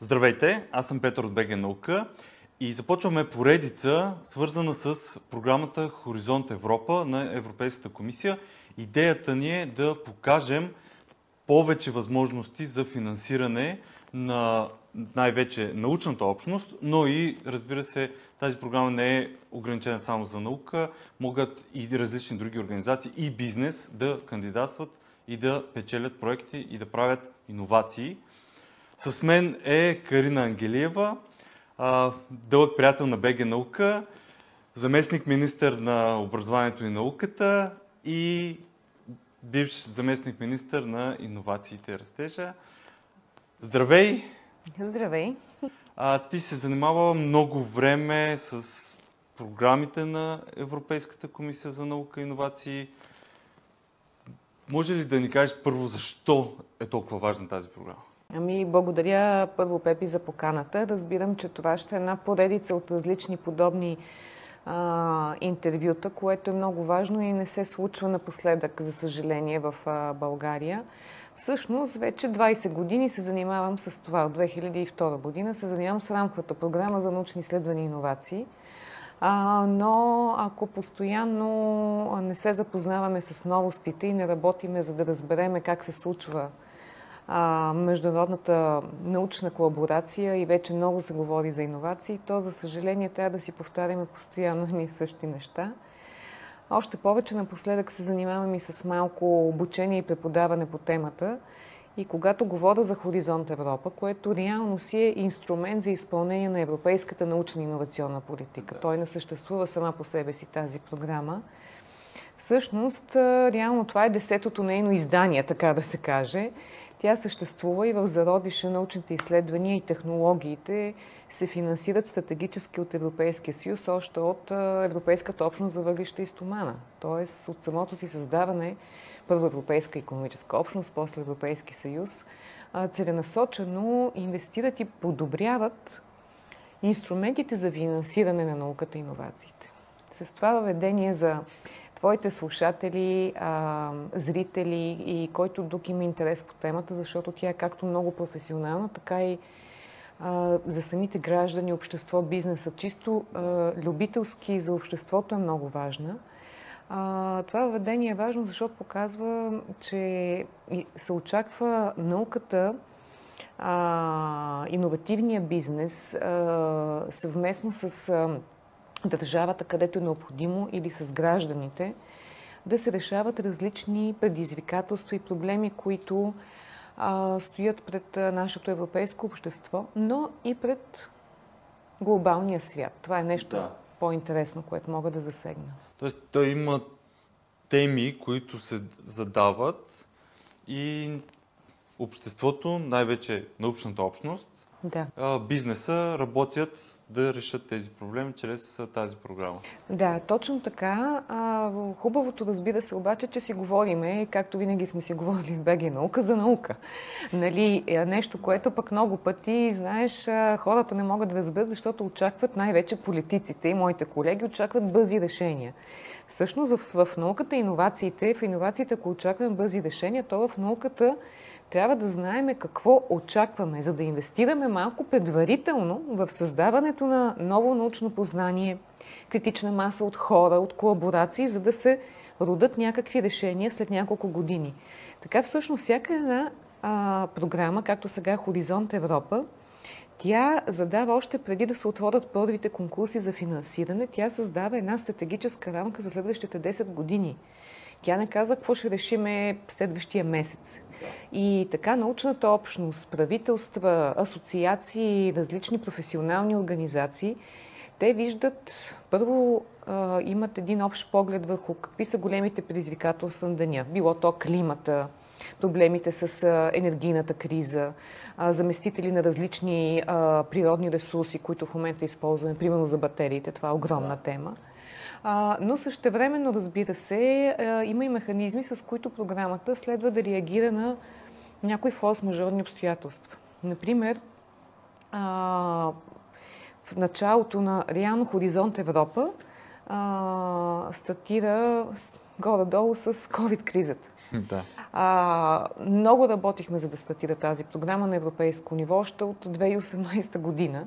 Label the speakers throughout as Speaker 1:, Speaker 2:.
Speaker 1: Здравейте, аз съм Петър от БГ Наука и започваме поредица, свързана с програмата Хоризонт Европа на Европейската комисия. Идеята ни е да покажем повече възможности за финансиране на най-вече научната общност, но и, разбира се, тази програма не е ограничена само за наука, могат и различни други организации и бизнес да кандидатстват и да печелят проекти и да правят иновации. С мен е Карина Ангелиева, дълъг приятел на БГ Наука, заместник министър на образованието и науката и бивш заместник министър на иновациите и растежа. Здравей!
Speaker 2: Здравей!
Speaker 1: А, ти се занимава много време с програмите на Европейската комисия за наука и иновации. Може ли да ни кажеш първо защо е толкова важна тази програма?
Speaker 2: Ами, благодаря първо, Пепи, за поканата. Разбирам, че това ще е една поредица от различни подобни а, интервюта, което е много важно и не се случва напоследък, за съжаление, в а, България. Всъщност, вече 20 години се занимавам с това. От 2002 година се занимавам с рамковата програма за научни изследвания и иновации. А, но ако постоянно не се запознаваме с новостите и не работиме за да разбереме как се случва а, международната научна колаборация и вече много се говори за иновации, то за съжаление трябва да си повтаряме постоянно ни същи неща. Още повече напоследък се занимавам и с малко обучение и преподаване по темата. И когато говоря за Хоризонт Европа, което реално си е инструмент за изпълнение на европейската научна иновационна политика. Да. Той не съществува сама по себе си тази програма. Всъщност, реално това е десетото нейно издание, така да се каже. Тя съществува и в зародиша научните изследвания и технологиите се финансират стратегически от Европейския съюз, още от Европейската общност за въглища и стомана. Тоест от самото си създаване, първо Европейска економическа общност, после Европейски съюз, целенасочено инвестират и подобряват инструментите за финансиране на науката и иновациите. С това въведение за твоите слушатели, а, зрители и който друг има интерес по темата, защото тя е както много професионална, така и а, за самите граждани, общество, бизнеса. Чисто а, любителски за обществото е много важна. А, това въведение е важно, защото показва, че се очаква науката, а, иновативния бизнес а, съвместно с а, държавата, където е необходимо, или с гражданите, да се решават различни предизвикателства и проблеми, които а, стоят пред нашето европейско общество, но и пред глобалния свят. Това е нещо да. по-интересно, което мога да засегна.
Speaker 1: Тоест, той има теми, които се задават и обществото, най-вече научната общност,
Speaker 2: да.
Speaker 1: бизнеса работят да решат тези проблеми чрез тази програма.
Speaker 2: Да, точно така. хубавото, разбира се, обаче, че си говориме, както винаги сме си говорили в БГ наука, за наука. Нали, е, нещо, което пък много пъти, знаеш, хората не могат да разберат, защото очакват най-вече политиците и моите колеги очакват бързи решения. Всъщност в, в науката иновациите, в иновациите, ако очакваме бързи решения, то в науката трябва да знаеме какво очакваме, за да инвестираме малко предварително в създаването на ново научно познание, критична маса от хора, от колаборации, за да се родат някакви решения след няколко години. Така всъщност всяка една а, програма, както сега Хоризонт Европа, тя задава още преди да се отворят първите конкурси за финансиране, тя създава една стратегическа рамка за следващите 10 години. Тя не каза какво ще решиме следващия месец. И така научната общност, правителства, асоциации, различни професионални организации, те виждат, първо имат един общ поглед върху какви са големите предизвикателства на деня. Било то климата, проблемите с енергийната криза, заместители на различни природни ресурси, които в момента използваме, примерно за батериите. Това е огромна тема. Но същевременно, разбира се, има и механизми, с които програмата следва да реагира на някои форс-мажорни обстоятелства. Например, в началото на реално Хоризонт Европа стартира горе-долу с COVID-кризата.
Speaker 1: Да.
Speaker 2: А, много работихме за да стартира тази програма на европейско ниво още от 2018 година.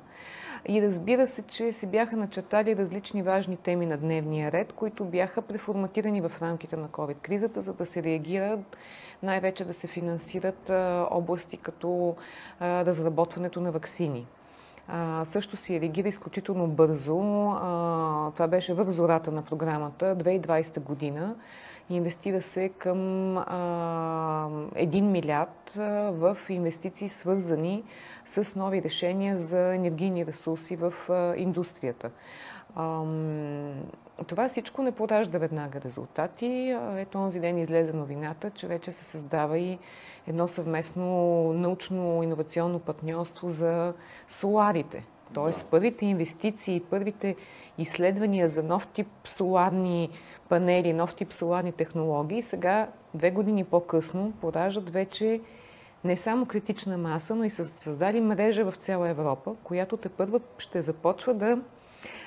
Speaker 2: И разбира се, че се бяха начертали различни важни теми на дневния ред, които бяха преформатирани в рамките на COVID-кризата, за да се реагират най-вече да се финансират области като разработването на вакцини. Също се реагира изключително бързо. Това беше в зората на програмата 2020 година. Инвестира се към а, 1 милиард в инвестиции, свързани с нови решения за енергийни ресурси в индустрията. Това всичко не поражда веднага резултати. Ето онзи ден излезе новината, че вече се създава и едно съвместно научно-инновационно партньорство за соларите. Тоест да. първите инвестиции, първите изследвания за нов тип соларни панели, нов тип соларни технологии, сега, две години по-късно, пораждат вече не само критична маса, но и създали мрежа в цяла Европа, която те първа ще започва да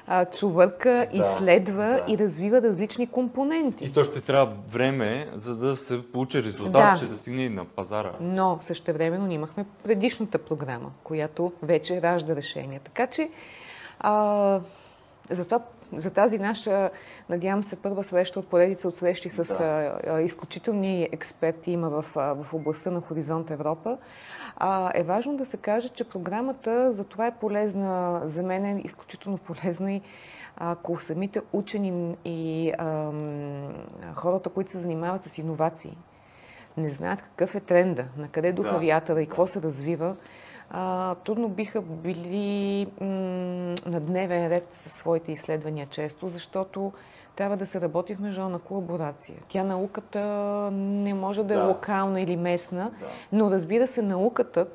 Speaker 2: а, чувърка, да, изследва да. и развива различни компоненти.
Speaker 1: И то ще трябва време, за да се получи резултат, да. ще да стигне и на пазара.
Speaker 2: Но същевременно имахме предишната програма, която вече ражда решения. Така че а, затова за тази наша, надявам се, първа среща от поредица от срещи с да. изключителни експерти има в, в областта на Хоризонт Европа. А, е важно да се каже, че програмата за това е полезна, за мен е изключително полезна и ако самите учени и ам, хората, които се занимават с иновации, не знаят какъв е тренда, на къде духа да. вятъра и какво се развива, а, трудно биха били м- на дневен ред със своите изследвания често, защото трябва да се работи в международна колаборация. Тя науката не може да, да. е локална или местна, да. но разбира се, науката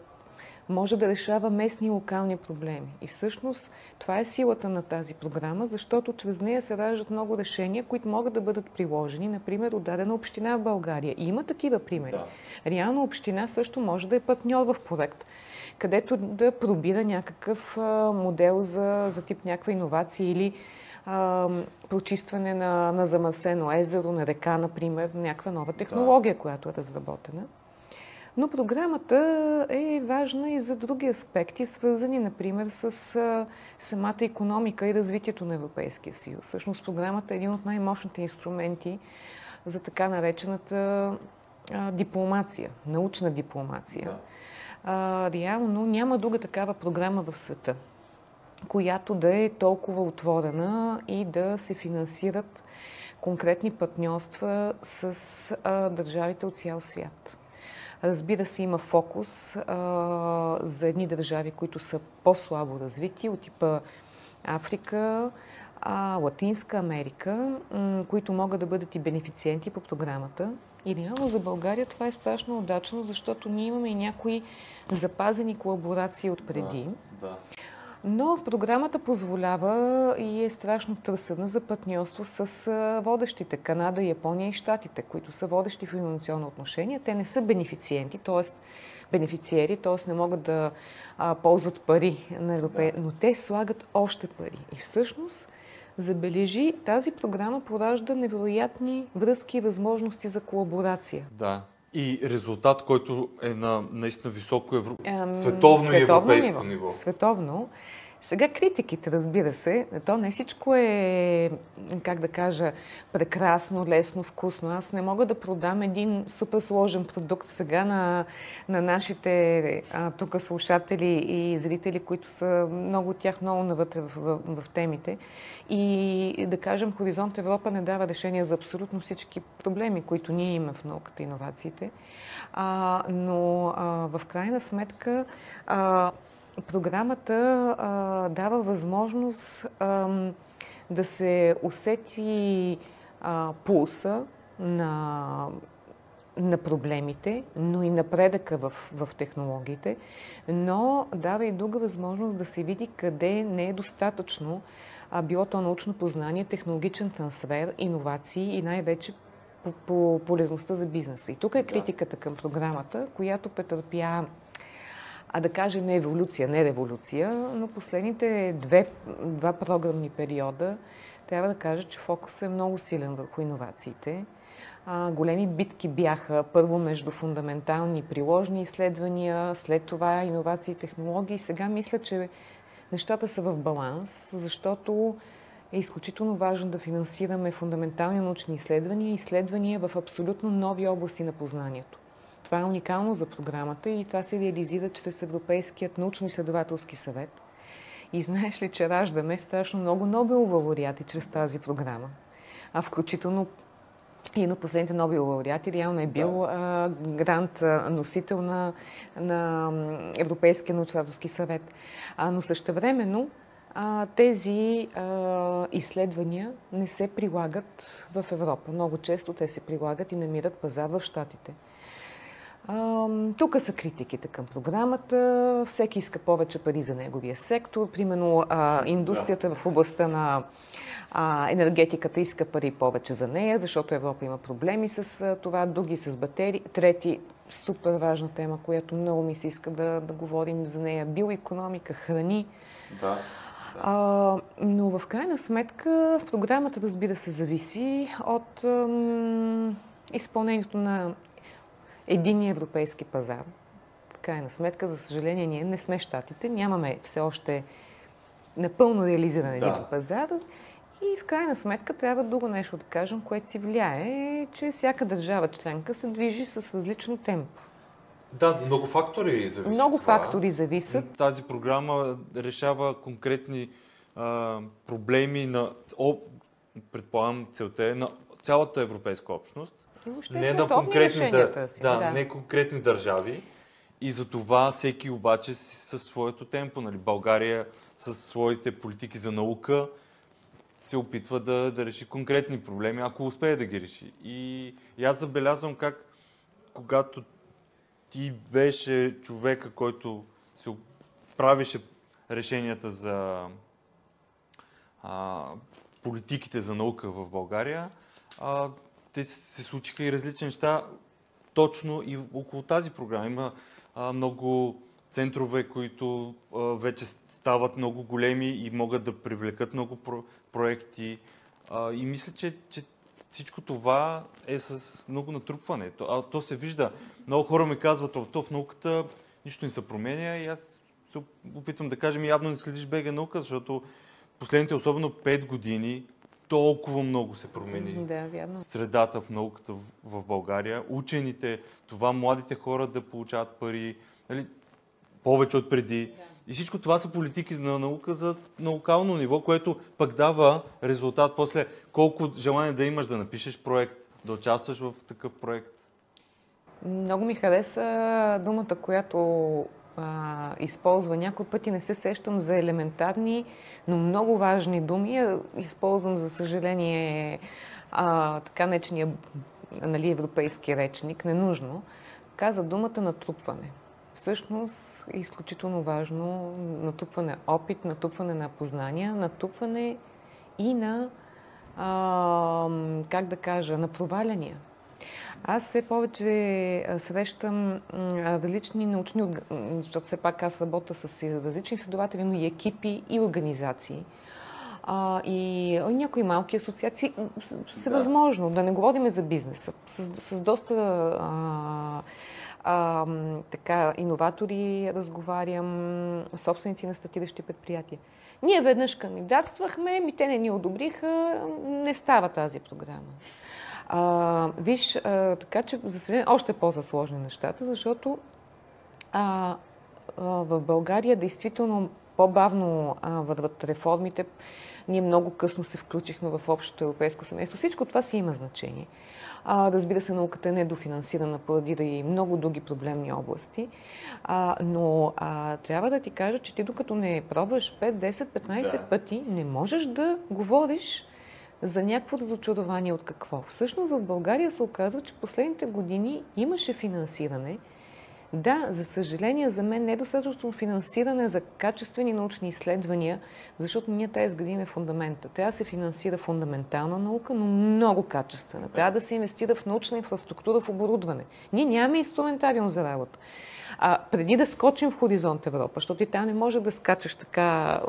Speaker 2: може да решава местни и локални проблеми. И всъщност това е силата на тази програма, защото чрез нея се раждат много решения, които могат да бъдат приложени, например, от дадена община в България. И има такива примери. Да. Реално община също може да е партньор в проект, където да пробира някакъв модел за, за тип някаква иновация или а, прочистване на, на замърсено езеро, на река, например, някаква нова технология, да. която е разработена. Но програмата е важна и за други аспекти, свързани, например, с а, самата економика и развитието на Европейския съюз. Всъщност програмата е един от най-мощните инструменти за така наречената а, дипломация, научна дипломация. Да. А, реално няма друга такава програма в света която да е толкова отворена и да се финансират конкретни партньорства с а, държавите от цял свят. Разбира се, има фокус а, за едни държави, които са по-слабо развити, от типа Африка, а, Латинска Америка, м- които могат да бъдат и бенефициенти по програмата. И реално за България това е страшно удачно, защото ние имаме и някои запазени колаборации от преди. Да, да. Но програмата позволява и е страшно търсена за партньорство с водещите Канада, Япония и Штатите, които са водещи в инновационно отношение. Те не са бенефициенти, т.е. бенефициери, т.е. не могат да а, ползват пари на Европея, да. но те слагат още пари. И всъщност, забележи, тази програма поражда невероятни връзки и възможности за колаборация.
Speaker 1: Да, и резултат, който е на наистина високо евро... световно, световно и европейско ниво. ниво.
Speaker 2: Световно. Сега критиките, разбира се, то не всичко е, как да кажа, прекрасно, лесно, вкусно. Аз не мога да продам един супер сложен продукт сега на, на нашите а, тук слушатели и зрители, които са много от тях много навътре в, в, в темите. И да кажем, Хоризонт Европа не дава решение за абсолютно всички проблеми, които ние имаме в науката и иновациите. А, но а, в крайна сметка а, програмата а, дава възможност а, да се усети а, пулса на, на проблемите, но и напредъка в, в технологиите, но дава и друга възможност да се види къде не е достатъчно а, било то научно познание, технологичен трансфер, иновации и най-вече по, по полезността за бизнеса. И тук е критиката към програмата, която претърпя а да кажем еволюция, не революция, но последните две, два програмни периода трябва да кажа, че фокусът е много силен върху иновациите. а, големи битки бяха първо между фундаментални приложни изследвания, след това иновации и технологии. Сега мисля, че нещата са в баланс, защото е изключително важно да финансираме фундаментални научни изследвания изследвания в абсолютно нови области на познанието. Това е уникално за програмата и това се реализира чрез Европейският научно-изследователски съвет. И знаеш ли, че раждаме страшно много Нобелова лауреати чрез тази програма. А включително и на последните Нобел лауреати реално е бил да. а, грант а, носител на, на Европейския научно съвет. А, но същевременно а, тези а, изследвания не се прилагат в Европа. Много често те се прилагат и намират пазар в Штатите. Тук са критиките към програмата. Всеки иска повече пари за неговия сектор. Примерно а, индустрията в областта на а, енергетиката иска пари повече за нея, защото Европа има проблеми с а, това, други с батерии. Трети, супер важна тема, която много ми се иска да, да говорим за нея. Биоекономика, храни.
Speaker 1: Да.
Speaker 2: А, но в крайна сметка програмата, разбира се, зависи от ам, изпълнението на единния европейски пазар. В крайна сметка, за съжаление, ние не сме щатите, нямаме все още напълно реализиран един да. пазар. И в крайна сметка трябва друго нещо да кажем, което си влияе, че всяка държава членка се движи с различно темпо.
Speaker 1: Да, много фактори зависят.
Speaker 2: Много това. фактори зависят.
Speaker 1: Тази програма решава конкретни а, проблеми на, о, предполагам, целта е на цялата европейска общност.
Speaker 2: Не на конкретни, да, си,
Speaker 1: да, да, не конкретни държави. И за това всеки обаче със своето темпо. Нали? България със своите политики за наука се опитва да, да реши конкретни проблеми, ако успее да ги реши. И, и аз забелязвам как, когато ти беше човека, който се правише решенията за а, политиките за наука в България, а, те се случиха и различни неща точно и около тази програма. Има а, много центрове, които а, вече стават много големи и могат да привлекат много про- проекти. А, и мисля, че, че всичко това е с много натрупване. То, а, то се вижда. Много хора ми казват, то в науката нищо не се променя и аз се опитвам да кажем, явно не следиш БГ наука, защото последните, особено 5 години, толкова много се промени
Speaker 2: да, вярно.
Speaker 1: средата в науката в България. Учените, това младите хора да получават пари, нали, повече от преди. Да. И всичко това са политики на наука за наукално ниво, което пък дава резултат после колко желание да имаш да напишеш проект, да участваш в такъв проект.
Speaker 2: Много ми хареса думата, която а, използва. Някои пъти не се сещам за елементарни, но много важни думи. Използвам, за съжаление, а, така нечения нали, европейски речник, ненужно. Каза думата натрупване всъщност е изключително важно натрупване опит, натрупване на познания, натрупване и на, а, как да кажа, на проваляния. Аз все повече срещам различни научни, защото все пак аз работя с различни изследователи, но и екипи и организации. А, и, някои малки асоциации, всевъзможно, да. да не говорим за бизнеса, с, с доста а, а, така, иноватори разговарям, собственици на статиращи предприятия. Ние веднъж кандидатствахме, ми те не ни одобриха, не става тази програма. А, виж, а, така че, за съжаление, още по-засложни нещата, защото а, а, в България действително по-бавно върват реформите. Ние много късно се включихме в общото европейско семейство. Всичко това си има значение. А, разбира се, науката е недофинансирана поради да и много други проблемни области. А, но а, трябва да ти кажа, че ти докато не пробваш 5, 10, 15 да. пъти, не можеш да говориш за някакво разочарование от какво. Всъщност в България се оказва, че последните години имаше финансиране, да, за съжаление, за мен не е достатъчно финансиране за качествени научни изследвания, защото ние тази изградим фундамента. Трябва да се финансира фундаментална наука, но много качествена. Трябва да се инвестира в научна инфраструктура, в оборудване. Ние нямаме инструментариум за работа. А преди да скочим в Хоризонт Европа, защото и тя не може да скачаш така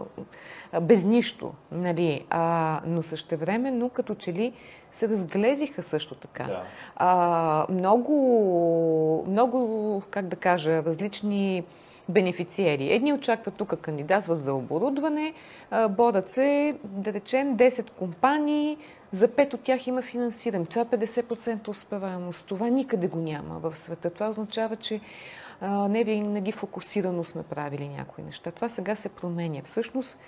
Speaker 2: без нищо, нали? А, но същевременно като че ли се разглезиха също така. Да. А, много, много, как да кажа, различни бенефициери. Едни очакват тук кандидатстват за оборудване, борят се, да речем, 10 компании, за пет от тях има финансиране. Това е 50% успеваемост. Това никъде го няма в света. Това означава, че не винаги фокусирано сме правили някои неща. Това сега се променя. Всъщност,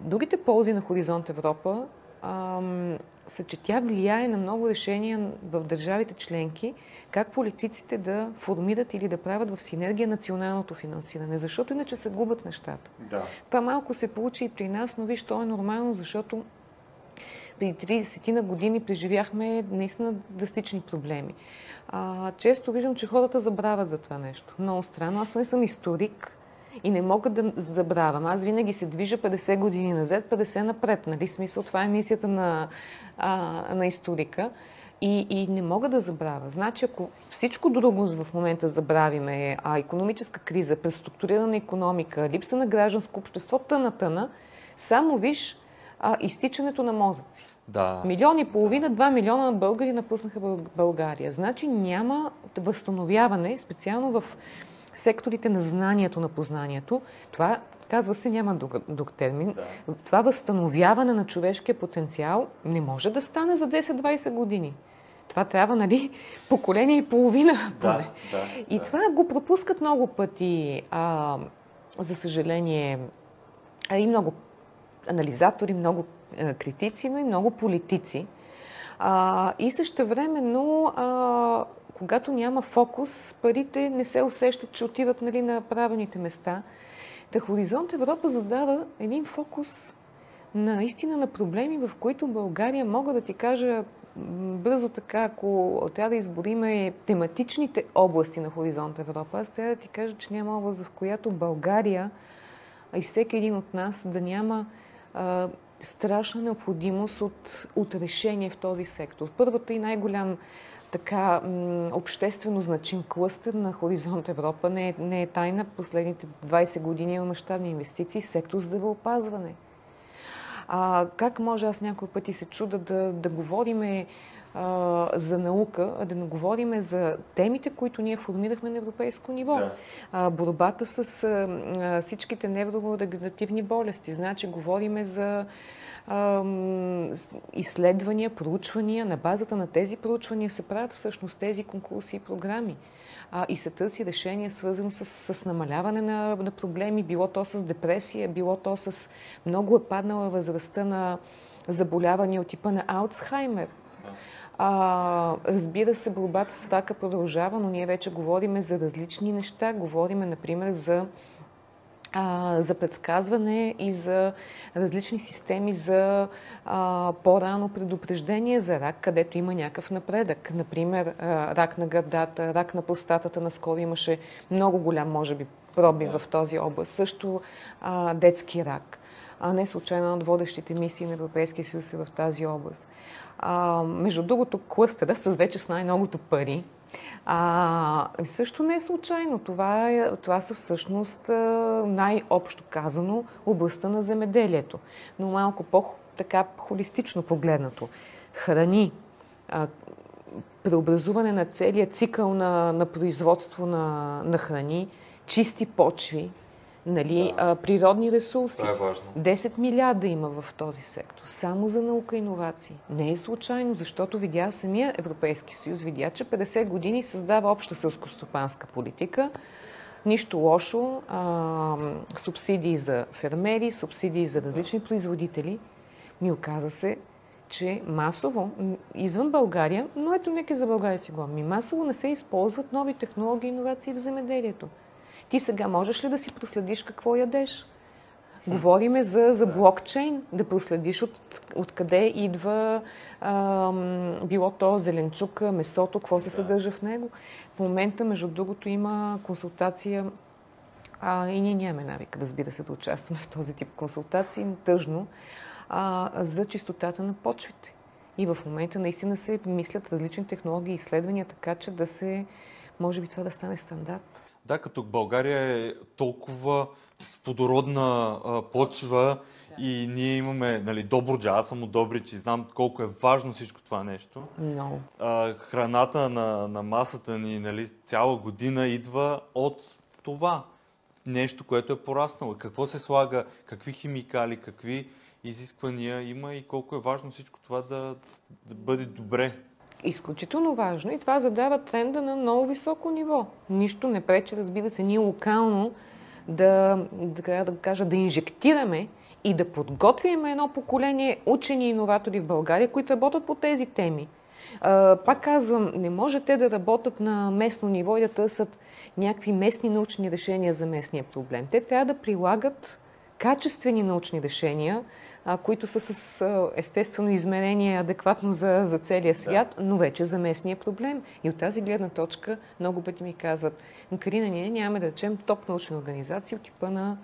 Speaker 2: другите ползи на Хоризонт Европа са, че тя влияе на много решения в държавите членки, как политиците да формират или да правят в синергия националното финансиране, защото иначе се губят нещата.
Speaker 1: Да.
Speaker 2: Това малко се получи и при нас, но виж, то е нормално, защото при 30 на години преживяхме наистина драстични проблеми. А, често виждам, че хората забравят за това нещо. Много странно. Аз не съм историк и не мога да забравям. Аз винаги се движа 50 години назад, 50 напред. Нали? Смисъл, това е мисията на, а, на историка. И, и не мога да забравя. Значи, ако всичко друго в момента забравиме, а економическа криза, преструктурирана економика, липса на гражданско общество, тъна, тъна, само виж а, изтичането на мозъци.
Speaker 1: Да.
Speaker 2: Милион и половина, два милиона българи напуснаха България. Значи няма възстановяване, специално в секторите на знанието, на познанието. Това, казва се, няма друг, друг термин. Да. Това възстановяване на човешкия потенциал не може да стане за 10-20 години. Това трябва, нали, поколение и половина.
Speaker 1: Да, да,
Speaker 2: и
Speaker 1: да.
Speaker 2: това го пропускат много пъти. А, за съжаление, а и много анализатори, много а, критици, но и много политици. А, и също времено, а, когато няма фокус, парите не се усещат, че отиват нали, на правилните места. Та Хоризонт Европа задава един фокус наистина на проблеми, в които България, мога да ти кажа бързо така, ако трябва да избориме тематичните области на Хоризонт Европа, аз трябва да ти кажа, че няма област, в която България и всеки един от нас да няма а, страшна необходимост от, от решение в този сектор. Първата и най-голям така м, обществено значим клъстър на Хоризонт Европа не е, не е тайна. Последните 20 години има мащабни инвестиции сектор здравеопазване. А, как може аз някой пъти се чуда да, да говориме а, за наука, а да не говориме за темите, които ние формирахме на европейско ниво.
Speaker 1: Да.
Speaker 2: А, борбата с а, всичките невродегенеративни болести. Значи, говориме за изследвания, проучвания. На базата на тези проучвания се правят всъщност тези конкурси и програми а, и се търси решение, свързано с, с намаляване на, на проблеми, било то с депресия, било то с много е паднала възрастта на заболявания от типа на Алцхаймер. А, разбира се, борбата с рака продължава, но ние вече говориме за различни неща. Говориме, например, за а, за предсказване и за различни системи за а, по-рано предупреждение за рак, където има някакъв напредък. Например, а, рак на гърдата, рак на простатата. Наскоро имаше много голям, може би, проби в този област. Също детски рак. А не случайно от водещите мисии на Европейския съюз е в тази област. А, между другото, клъстера с вече с най-многото пари, а, също не е случайно. Това, е, това са всъщност най-общо казано областта на земеделието. Но малко по-така холистично погледнато. Храни, а, преобразуване на целия цикъл на, на производство на, на храни, чисти почви, нали, да. а, природни ресурси.
Speaker 1: Това е важно.
Speaker 2: 10 милиарда има в този сектор, само за наука и иновации. Не е случайно, защото видя самия Европейски съюз, видя, че 50 години създава обща селскостопанска политика, нищо лошо, а, субсидии за фермери, субсидии за различни производители. Ми оказа се, че масово, извън България, но ето нека за България си го, ми масово не се използват нови технологии и иновации в земеделието. Ти сега можеш ли да си проследиш какво ядеш? Говориме за, за блокчейн, да проследиш от, откъде идва ам, било то зеленчука, месото, какво се съдържа в него. В момента, между другото, има консултация а, и ние нямаме навика, разбира се, да участваме в този тип консултации, тъжно, а, за чистотата на почвите. И в момента наистина се мислят различни технологии и изследвания, така че да се може би това да стане стандарт.
Speaker 1: Да, като България е толкова сподородна а, почва и ние имаме нали, Добруджа, аз съм от Добрич и знам колко е важно всичко това нещо.
Speaker 2: Много.
Speaker 1: А, храната на, на масата ни нали, цяла година идва от това нещо, което е пораснало. Какво се слага, какви химикали, какви изисквания има и колко е важно всичко това да, да бъде добре.
Speaker 2: Изключително важно и това задава тренда на много високо ниво. Нищо не пречи, разбира се, ние локално да, да, да кажа, да инжектираме и да подготвим едно поколение учени и иноватори в България, които работят по тези теми. А, пак казвам, не може те да работят на местно ниво и да търсят някакви местни научни решения за местния проблем. Те трябва да прилагат качествени научни решения, а, които са с а, естествено измерение адекватно за, за целия свят, да. но вече за местния проблем. И от тази гледна точка много пъти ми казват, Карина, ние нямаме да речем топ научни организации от типа на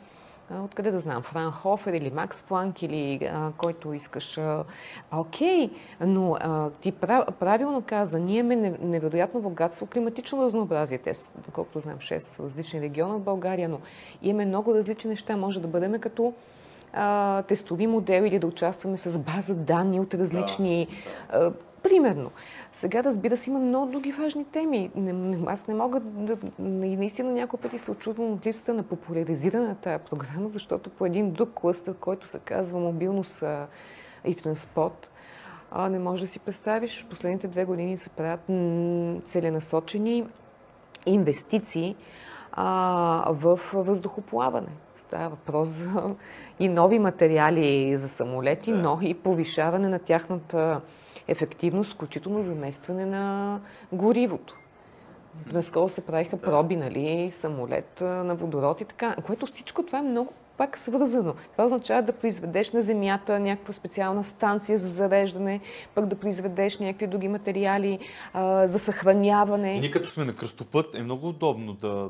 Speaker 2: откъде да знам, Франхофер или Макс Планк или а, който искаш. А, окей, но а, ти прав, правилно каза, ние имаме невероятно богатство, климатично разнообразие. Те, доколкото знам, 6 различни региона в България, но имаме много различни неща. Може да бъдем като а, тестови модели или да участваме с база данни от различни... Да, да. А, примерно. Сега, разбира се, има много други важни теми. Не, не, аз не мога да... И наистина няколко пъти се очудвам от липсата на популяризиране на тази програма, защото по един друг клъстър, който се казва мобилност а, и транспорт, а, не можеш да си представиш. В последните две години се правят целенасочени инвестиции а, в въздухоплаване. Става въпрос за и нови материали за самолети, да. но и повишаване на тяхната ефективност, включително заместване на горивото. Наскоро се правиха проби, нали, самолет на водород и така, което всичко това е много пак свързано. Това означава да произведеш на Земята някаква специална станция за зареждане, пък да произведеш някакви други материали а, за съхраняване.
Speaker 1: И ние като сме на кръстопът е много удобно да,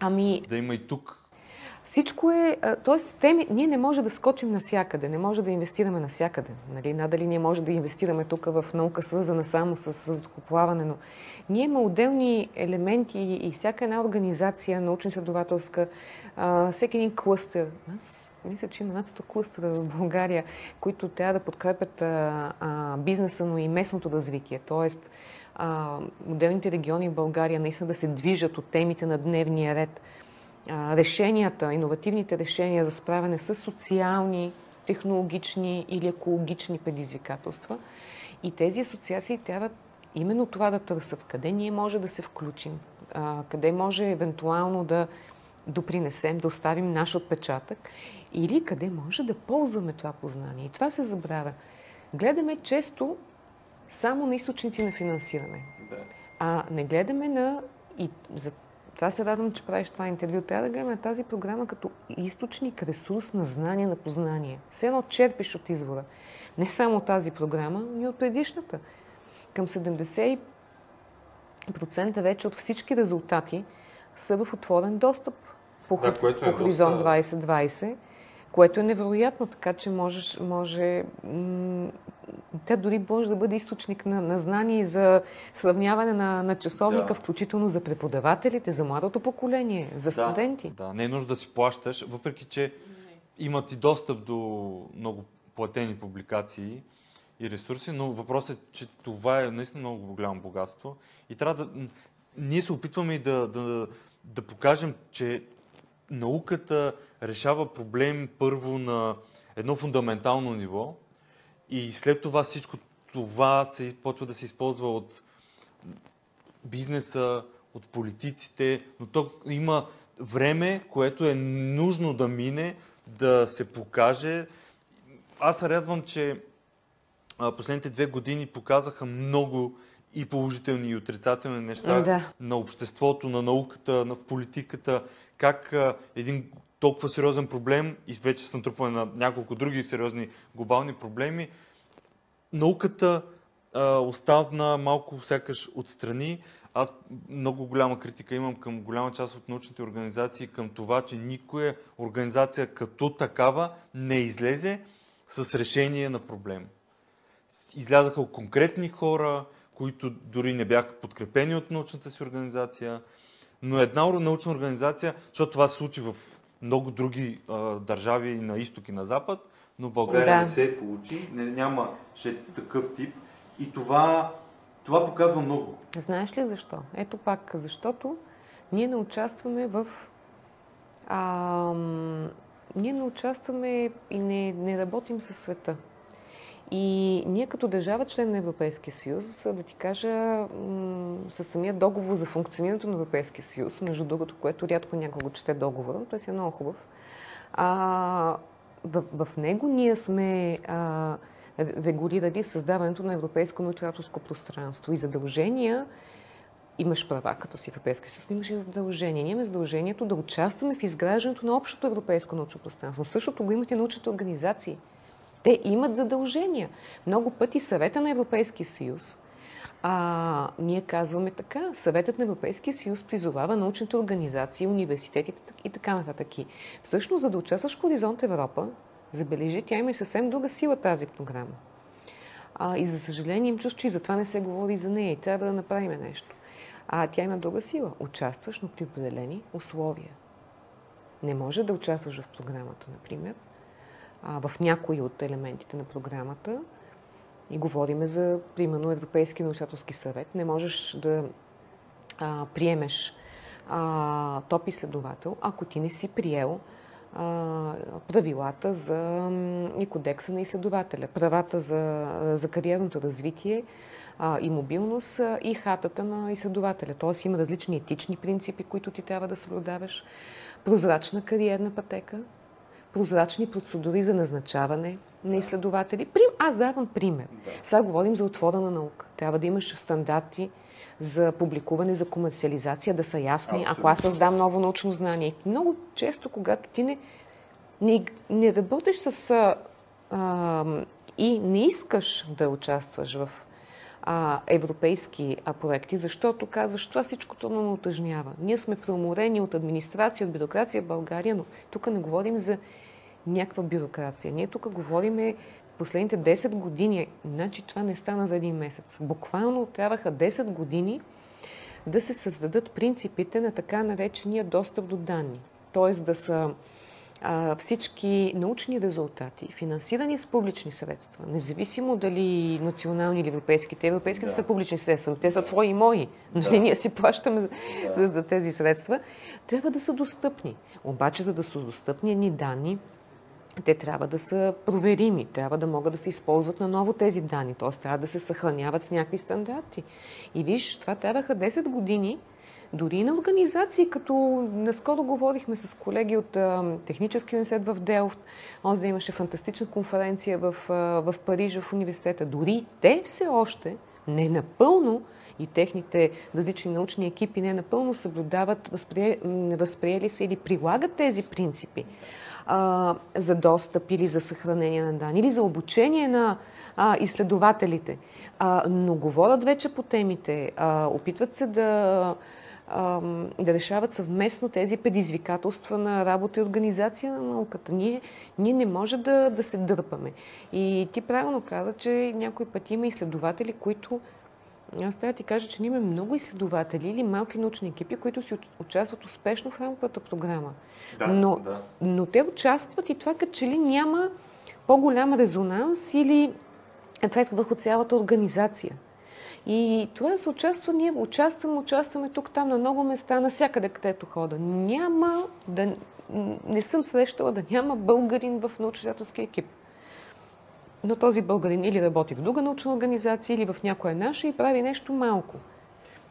Speaker 1: ами, да има и тук
Speaker 2: всичко е, т.е. ние не може да скочим навсякъде, не може да инвестираме навсякъде. Нали? Надали ние може да инвестираме тук в наука, свързана само с въздухоплаване, но ние има отделни елементи и всяка една организация, научно-изследователска, всеки един клъстер. Аз мисля, че има над 100 клъстера в България, които трябва да подкрепят а, а, бизнеса, но и местното развитие. Тоест, а, отделните региони в България наистина да се движат от темите на дневния ред – решенията, иновативните решения за справяне с социални, технологични или екологични предизвикателства. И тези асоциации трябва именно това да търсят. Къде ние може да се включим, къде може евентуално да допринесем, да оставим наш отпечатък или къде може да ползваме това познание. И това се забравя. Гледаме често само на източници на финансиране. Да. А не гледаме на и за това се радвам, че правиш това интервю. Трябва да гледаме тази програма като източник, ресурс на знание, на познание. Все едно черпиш от извора. Не само тази програма, но и от предишната. Към 70% вече от всички резултати са в отворен достъп по, да, по е Хоризонт доста... 2020 което е невероятно, така че можеш, може, тя дори може да бъде източник на, на знание за сравняване на, на часовника, да. включително за преподавателите, за младото поколение, за студенти.
Speaker 1: Да, не е нужда да си плащаш, въпреки че имат и достъп до много платени публикации и ресурси, но въпросът е, че това е наистина много голямо богатство и трябва да... Ние се опитваме и да, да, да покажем, че науката решава проблем първо на едно фундаментално ниво и след това всичко това се почва да се използва от бизнеса, от политиците, но то има време, което е нужно да мине, да се покаже. Аз радвам, че последните две години показаха много и положителни и отрицателни неща да. на обществото, на науката, на политиката, как един толкова сериозен проблем и вече с натрупване на няколко други сериозни глобални проблеми, науката а, оставна малко сякаш отстрани. Аз много голяма критика имам към голяма част от научните организации, към това, че никоя организация като такава не излезе с решение на проблем. Излязаха конкретни хора, които дори не бяха подкрепени от научната си организация. Но една научна организация, защото това се случи в много други а, държави на изток и на запад, но България да. не се получи, не, нямаше такъв тип. И това, това показва много.
Speaker 2: Знаеш ли защо? Ето пак, защото ние не участваме в. А, ние не участваме и не, не работим със света. И ние като държава, член на Европейския съюз, да ти кажа, със самия договор за функционирането на Европейския съюз, между другото, което рядко някого чете договора, той си е много хубав, а, в, в него ние сме а, регулирали създаването на европейско научателско пространство и задължения имаш права, като си Европейския съюз, имаш и задължения. Ние имаме задължението да участваме в изграждането на общото европейско научно пространство. Същото го имат и научните организации. Те имат задължения. Много пъти съвета на Европейския съюз а, ние казваме така, съветът на Европейския съюз призовава научните организации, университетите и така нататък. Всъщност, за да участваш в Хоризонт Европа, забележи, тя има и съвсем друга сила тази програма. А, и за съжаление им чувство, че и затова не се говори за нея и трябва да направим нещо. А тя има друга сила. Участваш, но при определени условия. Не може да участваш в програмата, например, а, в някои от елементите на програмата, и говориме за, примерно, Европейски научателски съвет, не можеш да а, приемеш а, топ изследовател, ако ти не си приел а, правилата за и кодекса на изследователя, правата за, за кариерното развитие а, и мобилност а, и хатата на изследователя. Тоест има различни етични принципи, които ти трябва да съблюдаваш. Прозрачна кариерна пътека, прозрачни процедури за назначаване на изследователи. Аз давам пример. Сега говорим за отворена наука. Трябва да имаш стандарти за публикуване, за комерциализация, да са ясни. Абсолютно. Ако аз създам ново научно знание. Много често, когато ти не, не, не работиш с а, и не искаш да участваш в а, европейски а, проекти, защото казваш, това всичко трудно ме отъжнява. Ние сме преуморени от администрация, от бюрокрация в България, но тук не говорим за някаква бюрокрация. Ние тук говориме последните 10 години, значи това не стана за един месец. Буквално трябваха 10 години да се създадат принципите на така наречения достъп до данни. Тоест да са а, всички научни резултати, финансирани с публични средства, независимо дали национални или европейски, те европейските да. са публични средства, те са твои и мои, да. нали, ние си плащаме да. за, за тези средства, трябва да са достъпни. Обаче, за да са достъпни ни данни, те трябва да са проверими, трябва да могат да се използват на ново тези данни, т.е. трябва да се съхраняват с някакви стандарти. И виж, това трябваха 10 години, дори на организации, като наскоро говорихме с колеги от а, Техническия университет в Делфт, онзи да имаше фантастична конференция в, а, в Париж, в университета. Дори те все още не напълно и техните различни научни екипи не напълно съблюдават, възприе, възприели се или прилагат тези принципи а, за достъп или за съхранение на данни, или за обучение на а, изследователите. А, но говорят вече по темите, а, опитват се да, да решават съвместно тези предизвикателства на работа и организация на науката. Ние, ние не може да, да се дърпаме. И ти правилно каза, че някой път има изследователи, които аз трябва да ти кажа, че ние имаме много изследователи или малки научни екипи, които си участват успешно в рамковата програма.
Speaker 1: Да,
Speaker 2: но,
Speaker 1: да.
Speaker 2: но те участват и това като че ли няма по-голям резонанс или ефект върху цялата организация. И това се участва, ние участваме, участваме тук, там, на много места, навсякъде, където хода. Няма да... Не съм срещала да няма българин в научно-изследователски екип. Но този българин или работи в друга научна организация, или в някоя наша и прави нещо малко.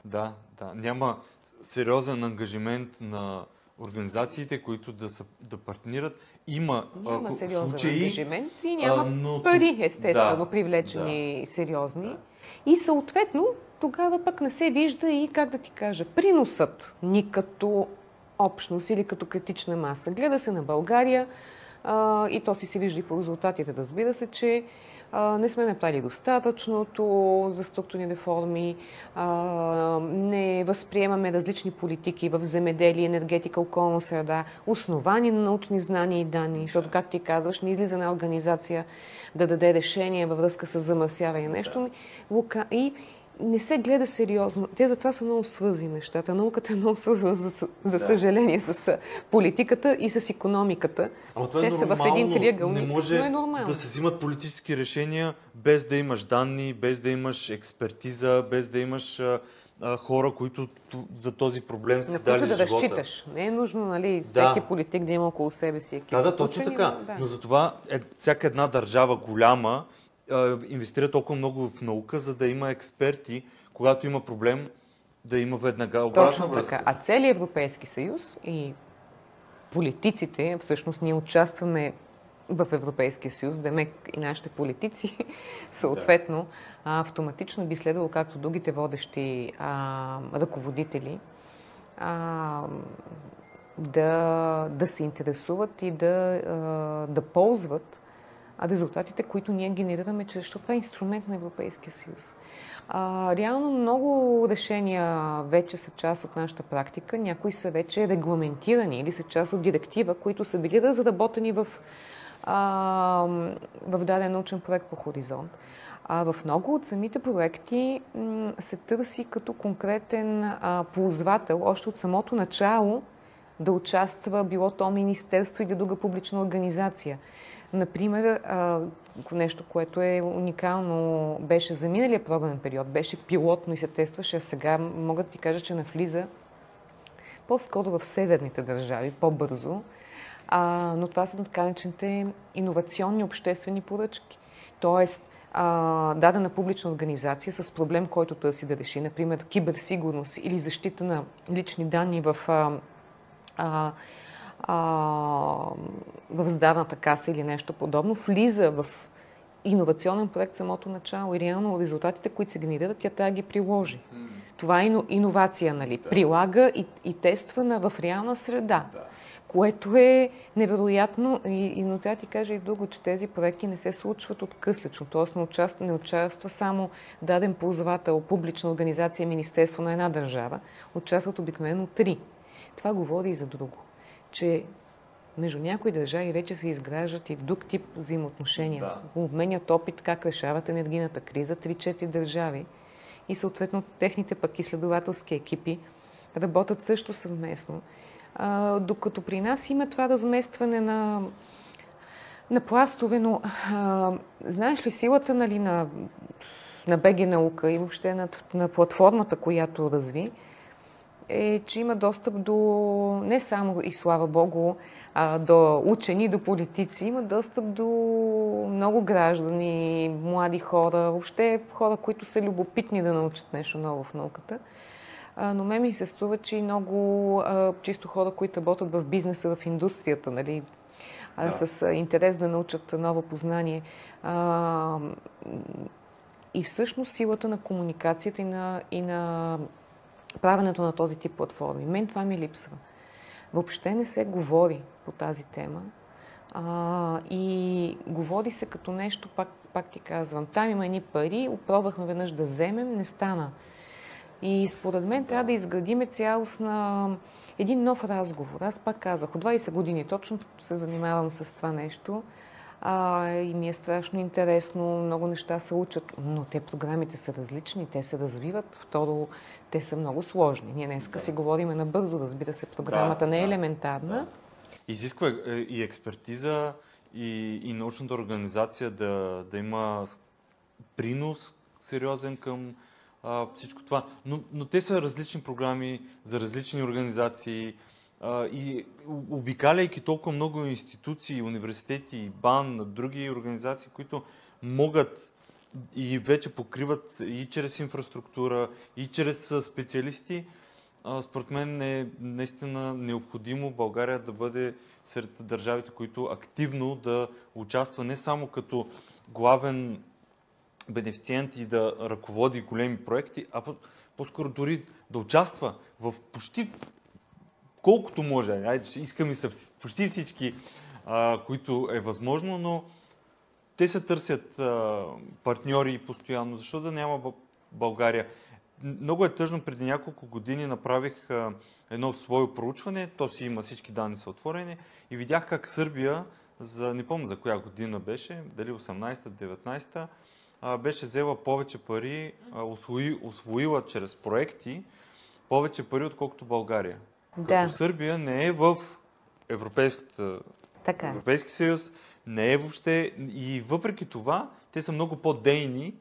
Speaker 1: Да, да. Няма сериозен ангажимент на организациите, които да, са, да партнират. Има
Speaker 2: Няма а, сериозен случаи, ангажимент и няма а, но... пари, естествено, да, привлечени да, сериозни. Да. И съответно, тогава пък не се вижда и, как да ти кажа, приносът ни като общност или като критична маса. Гледа се на България а, и то си се вижда и по резултатите, разбира се, че не сме направили достатъчното за структурни реформи, не възприемаме различни политики в земеделие, енергетика, околна среда, основани на научни знания и данни, защото, как ти казваш, не излиза на организация да даде решение във връзка с замърсяване нещо. И не се гледа сериозно. Те затова са много свързани нещата. Науката е много свързана, за, за да. съжаление, с политиката и с економиката.
Speaker 1: Ама това е Те нормално. са в един триъгълник. Не може е да се взимат политически решения без да имаш данни, без да имаш експертиза, без да имаш а, хора, които за този проблем са дали
Speaker 2: да живота. разчиташ. Не е нужно, нали, всеки да. политик да има около себе си екип.
Speaker 1: Да, да, точно така. Да. Но затова е, всяка една държава голяма инвестира толкова много в наука, за да има експерти, когато има проблем, да има веднага обратна Точно връзка.
Speaker 2: така. А целият Европейски съюз и политиците, всъщност ние участваме в Европейския съюз, да и нашите политици, съответно, да. автоматично би следвало, както другите водещи а, ръководители, а, да, да се интересуват и да, а, да ползват резултатите, които ние генерираме, че защото това е инструмент на Европейския съюз. А, реално много решения вече са част от нашата практика, някои са вече регламентирани или са част от директива, които са били разработени в, а, в даден научен проект по Хоризонт. А в много от самите проекти се търси като конкретен а, ползвател, още от самото начало, да участва било то министерство или друга публична организация. Например, нещо, което е уникално, беше за миналия програмен период, беше пилотно и се тестваше, а сега мога да ти кажа, че навлиза по-скоро в северните държави, по-бързо, а, но това са така наречените иновационни обществени поръчки. Тоест, а, дадена публична организация с проблем, който търси да реши, например киберсигурност или защита на лични данни в а, а, в здравната каса или нещо подобно, влиза в иновационен проект самото начало и реално резултатите, които се генерират, тя трябва да ги приложи. Mm. Това е иновация, нали? Да. Прилага и, и тества на, в реална среда. Да. Което е невероятно. И, и но трябва ти кажа и друго, че тези проекти не се случват откъслечно. Тоест не участва, не участва само даден ползвател, публична организация, министерство на една държава. Участват обикновено три. Това говори и за друго че между някои държави вече се изграждат и друг тип взаимоотношения. Да. Обменят опит как решават енергийната криза 3-4 държави. И съответно техните пък изследователски екипи работят също съвместно. А, докато при нас има това разместване на, на пластове, но а, знаеш ли силата нали, на, на БГ наука и въобще на, на платформата, която разви, е, че има достъп до не само и слава Богу, а, до учени, до политици, има достъп до много граждани, млади хора, въобще хора, които са любопитни да научат нещо ново в науката. А, но ме ми се струва, че и много а, чисто хора, които работят в бизнеса, в индустрията, нали, да. с интерес да научат ново познание. А, и всъщност силата на комуникацията и на, и на правенето на този тип платформи. Мен това ми липсва. Въобще не се говори по тази тема. А, и говори се като нещо, пак, пак ти казвам, там има едни пари, опробвахме веднъж да вземем, не стана. И според мен трябва да изградиме цялостна един нов разговор. Аз пак казах, от 20 години точно се занимавам с това нещо а, и ми е страшно интересно, много неща се учат, но те програмите са различни, те се развиват. Второ, те са много сложни. Ние днес да. си говорим набързо, разбира се, програмата да, не е да, елементарна. Да.
Speaker 1: Изисква е, и експертиза, и, и научната организация да, да има принос сериозен към а, всичко това. Но, но те са различни програми за различни организации и обикаляйки толкова много институции, университети, БАН, други организации, които могат и вече покриват и чрез инфраструктура, и чрез специалисти, според мен е наистина необходимо България да бъде сред държавите, които активно да участва не само като главен бенефициент и да ръководи големи проекти, а по-скоро дори да участва в почти колкото може. Айде, искаме са почти всички, а, които е възможно, но те се търсят а, партньори постоянно. Защо да няма България? Много е тъжно. Преди няколко години направих а, едно свое проучване. То си има, всички данни са отворени. И видях как Сърбия, за, не помня за коя година беше, дали 18-та, 19-та, а, беше взела повече пари, освои, освоила чрез проекти повече пари, отколкото България.
Speaker 2: Да.
Speaker 1: Като Сърбия не е в Европейската,
Speaker 2: Така. е.
Speaker 1: Европейски съюз, не е въобще. И въпреки това, те са много по-дейни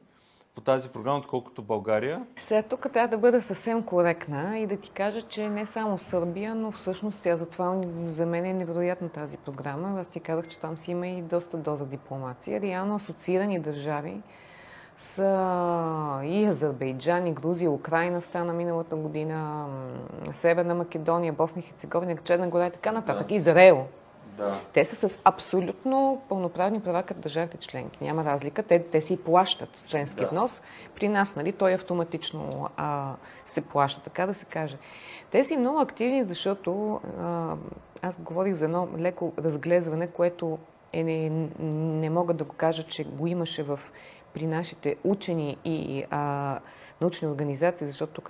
Speaker 1: по тази програма, отколкото България.
Speaker 2: Сега тук трябва да бъда съвсем коректна и да ти кажа, че не само Сърбия, но всъщност тя затова за мен е невероятна тази програма. Аз ти казах, че там си има и доста доза дипломация. Реално асоциирани държави са и Азербайджан, и Грузия, Украина стана миналата година, Северна Македония, Босна и Херцеговина, Черна гора и така нататък.
Speaker 1: Да.
Speaker 2: Израел.
Speaker 1: Да.
Speaker 2: Те са с абсолютно пълноправни права като държавите членки. Няма разлика. Те, те си плащат членски
Speaker 1: Да.
Speaker 2: внос. При нас, нали, той автоматично а, се плаща, така да се каже. Те са и много активни, защото а, аз говорих за едно леко разглезване, което е, не, не мога да го кажа, че го имаше в, при нашите учени и а, научни организации, защото тук,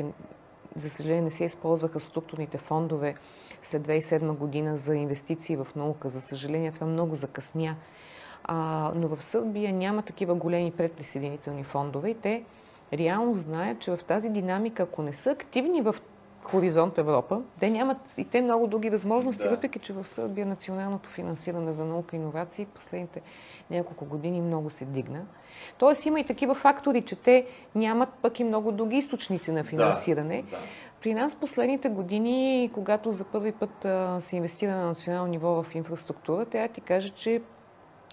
Speaker 2: за съжаление, не се използваха структурните фондове след 2007 година за инвестиции в наука. За съжаление, това много закъсня. А, но в Сърбия няма такива големи предприсъединителни фондове и те реално знаят, че в тази динамика, ако не са активни в Хоризонт Европа, те нямат и те много други възможности,
Speaker 1: Да.
Speaker 2: въпреки че в Сърбия националното финансиране за наука и иновации последните няколко години много се дигна. Тоест има и такива фактори, че те нямат пък и много други източници на финансиране.
Speaker 1: Да.
Speaker 2: При нас последните години, когато за първи път а, се инвестира на национално ниво в инфраструктура, трябва да ти кажа, че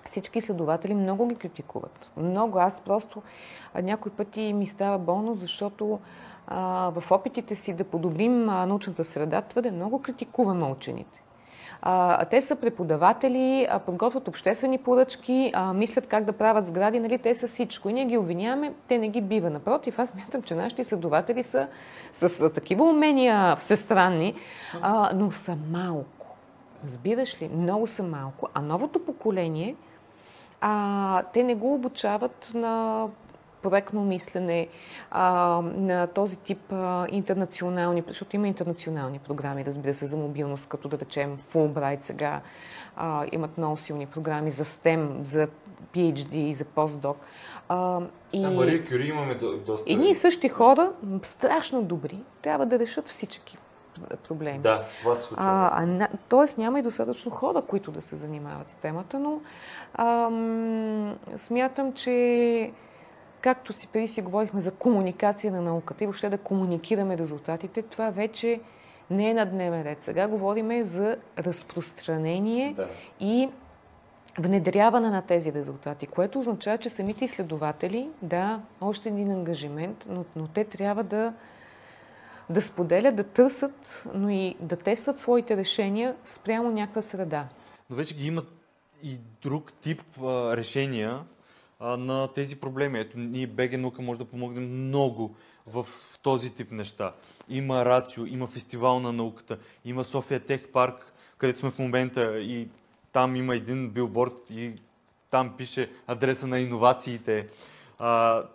Speaker 2: всички изследователи много ги критикуват. Много. Аз просто а, някой пъти ми става болно, защото в опитите си да подобрим научната среда, твърде много критикуваме учените. Те са преподаватели, подготвят обществени поръчки, мислят как да правят сгради, нали, те са всичко. И ние ги обвиняваме, те не ги бива. Напротив, аз мятам, че нашите изследователи са с такива умения всестранни, а, но са малко. Разбираш ли? Много са малко. А новото поколение, а, те не го обучават на проектно мислене, а, на този тип а, интернационални, защото има интернационални програми, разбира се, за мобилност, като да речем Fulbright сега, а, имат много силни програми за STEM, за PhD за постдок. А, и...
Speaker 1: Да, Мария Кюри имаме до, доста...
Speaker 2: Едни и същи хора, страшно добри, трябва да решат всички проблеми.
Speaker 1: Да, това се случва.
Speaker 2: А, а, тоест няма и достатъчно хора, които да се занимават с темата, но ам, смятам, че както си преди си говорихме за комуникация на науката и въобще да комуникираме резултатите, това вече не е на дневен ред. Сега говорим за разпространение
Speaker 1: Да.
Speaker 2: и внедряване на тези резултати, което означава, че самите изследователи, да, още един ангажимент, но, но те трябва да, да споделят, да търсят, но и да тестват своите решения спрямо някаква среда.
Speaker 1: Но вече ги имат и друг тип а, решения на тези проблеми. Ето, ние БГ наука може да помогнем много в този тип неща. Има Рацио, има фестивал на науката, има София Тех парк, където сме в момента и там има един билборд и там пише адреса на иновациите.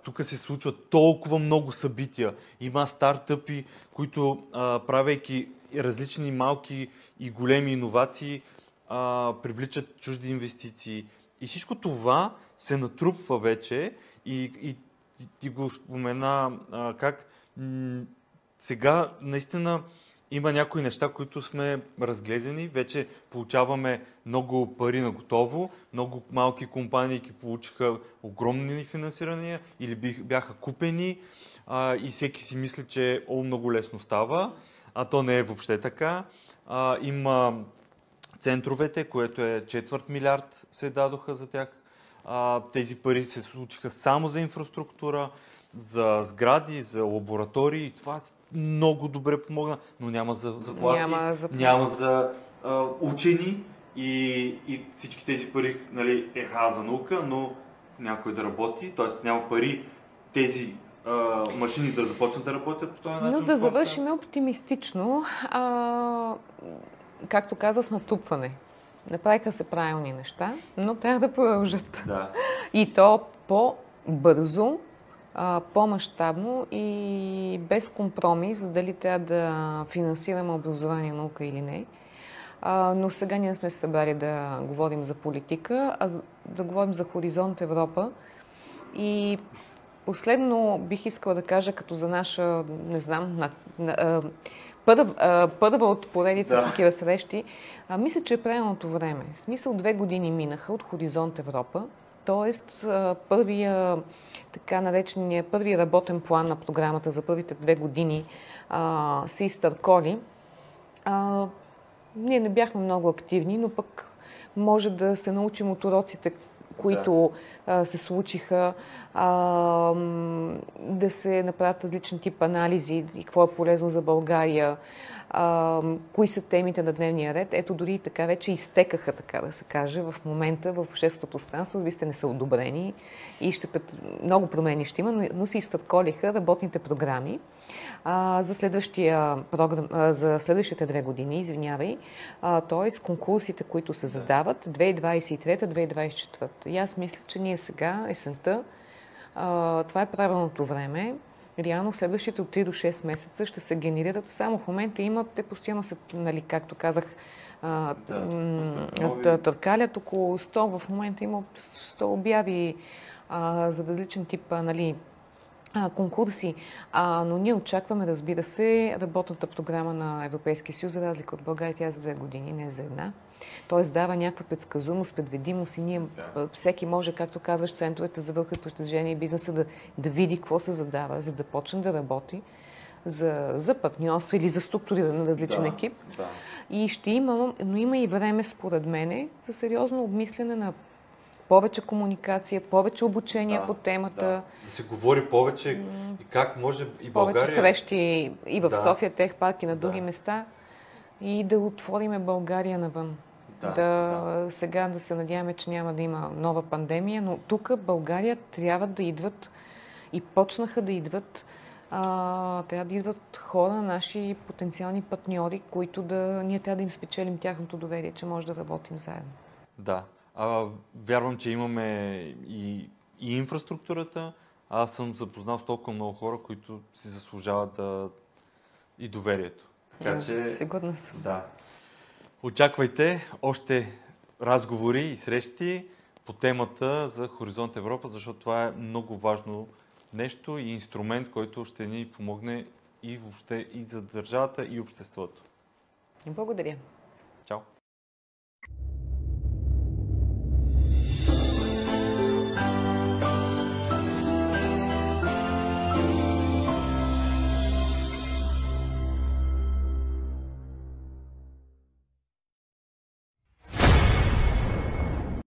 Speaker 1: Тук се случват толкова много събития. Има стартъпи, които а, правейки различни малки и големи иновации, привличат чужди инвестиции. И всичко това се натрупва вече и, и ти, го спомена а, как м- сега наистина има някои неща, които сме разглезени, вече получаваме много пари на готово, много малки компании ги получиха огромни финансирания или бяха купени а, и всеки си мисли, че о, много лесно става, а то не е въобще така. А, има центровете, което е четвърт милиард се дадоха за тях. А, тези пари се случиха само за инфраструктура, за сгради, за лаборатории. Това много добре помогна, но няма за заплати,
Speaker 2: Няма заплати.
Speaker 1: няма за а, учени и, и всички тези пари нали, е за наука, но някой да работи, т.е. няма пари тези а, машини да започнат да работят по този начин.
Speaker 2: Но да завършим оптимистично, а, както каза, с натрупване. Направиха се правилни неща, но трябва да продължат.
Speaker 1: Да.
Speaker 2: И то по-бързо, по-масштабно и без компромис, дали трябва да финансираме образование, наука или не. Но сега ние сме се събрали да говорим за политика, а да говорим за Хоризонт Европа. И последно бих искала да кажа, като за наша, не знам, на, на, първа, първа от поредица да. такива срещи, а, мисля, че е правилното време. В смисъл две години минаха от Хоризонт Европа, т.е. първия така наречения първи работен план на програмата за първите две години а, се изтърколи. А, ние не бяхме много активни, но пък може да се научим от уроците, които да. се случиха, да се направят различен тип анализи и какво е полезно за България, кои са темите на дневния ред. Ето дори така вече изтекаха, така да се каже, в момента в общественото пространство. Вие сте не са одобрени и ще много промени ще има, но, но се изтъколиха работните програми а, за, следващия програм, а, за следващите две години, извинявай, т.е. конкурсите, които се задават 2023-2024. И аз мисля, че ние сега, есента, а, това е правилното време. Реално следващите от 3 до 6 месеца ще се генерират. Само в момента има, те постоянно са, нали, както казах, а, да, търкалят около 100. В момента има 100 обяви а, за различен тип нали, конкурси. А, но ние очакваме, разбира се, работната програма на Европейския съюз, за разлика от България, тя е за две години, не за една. Тоест дава някаква предсказуемост, предвидимост и ние, да. всеки може, както казваш, центровете за върхове постижение и бизнеса да, да види какво се задава, за да почне да работи за, за партньорство или за структуриране на различен да, екип. Да. И ще има, но има и време, според мене, за сериозно обмислене на повече комуникация, повече обучение да, по темата. Да.
Speaker 1: да се говори повече и как може и България...
Speaker 2: Повече срещи и в да. София, Тех парк и на други да. места и да отвориме България навън. Да, да, да. Сега да се надяваме, че няма да има нова пандемия, но тук България трябва да идват и почнаха да идват а, трябва да идват хора, наши потенциални партньори, които да ние трябва да им спечелим тяхното доверие, че може да работим заедно.
Speaker 1: Да, а, вярвам, че имаме и, и инфраструктурата. Аз съм запознал с толкова много хора, които си заслужават да, и доверието.
Speaker 2: Така че. Сигурно съм.
Speaker 1: Да. Очаквайте още разговори и срещи по темата за Хоризонт Европа, защото това е много важно нещо и инструмент, който ще ни помогне и въобще и за държавата, и обществото.
Speaker 2: Благодаря.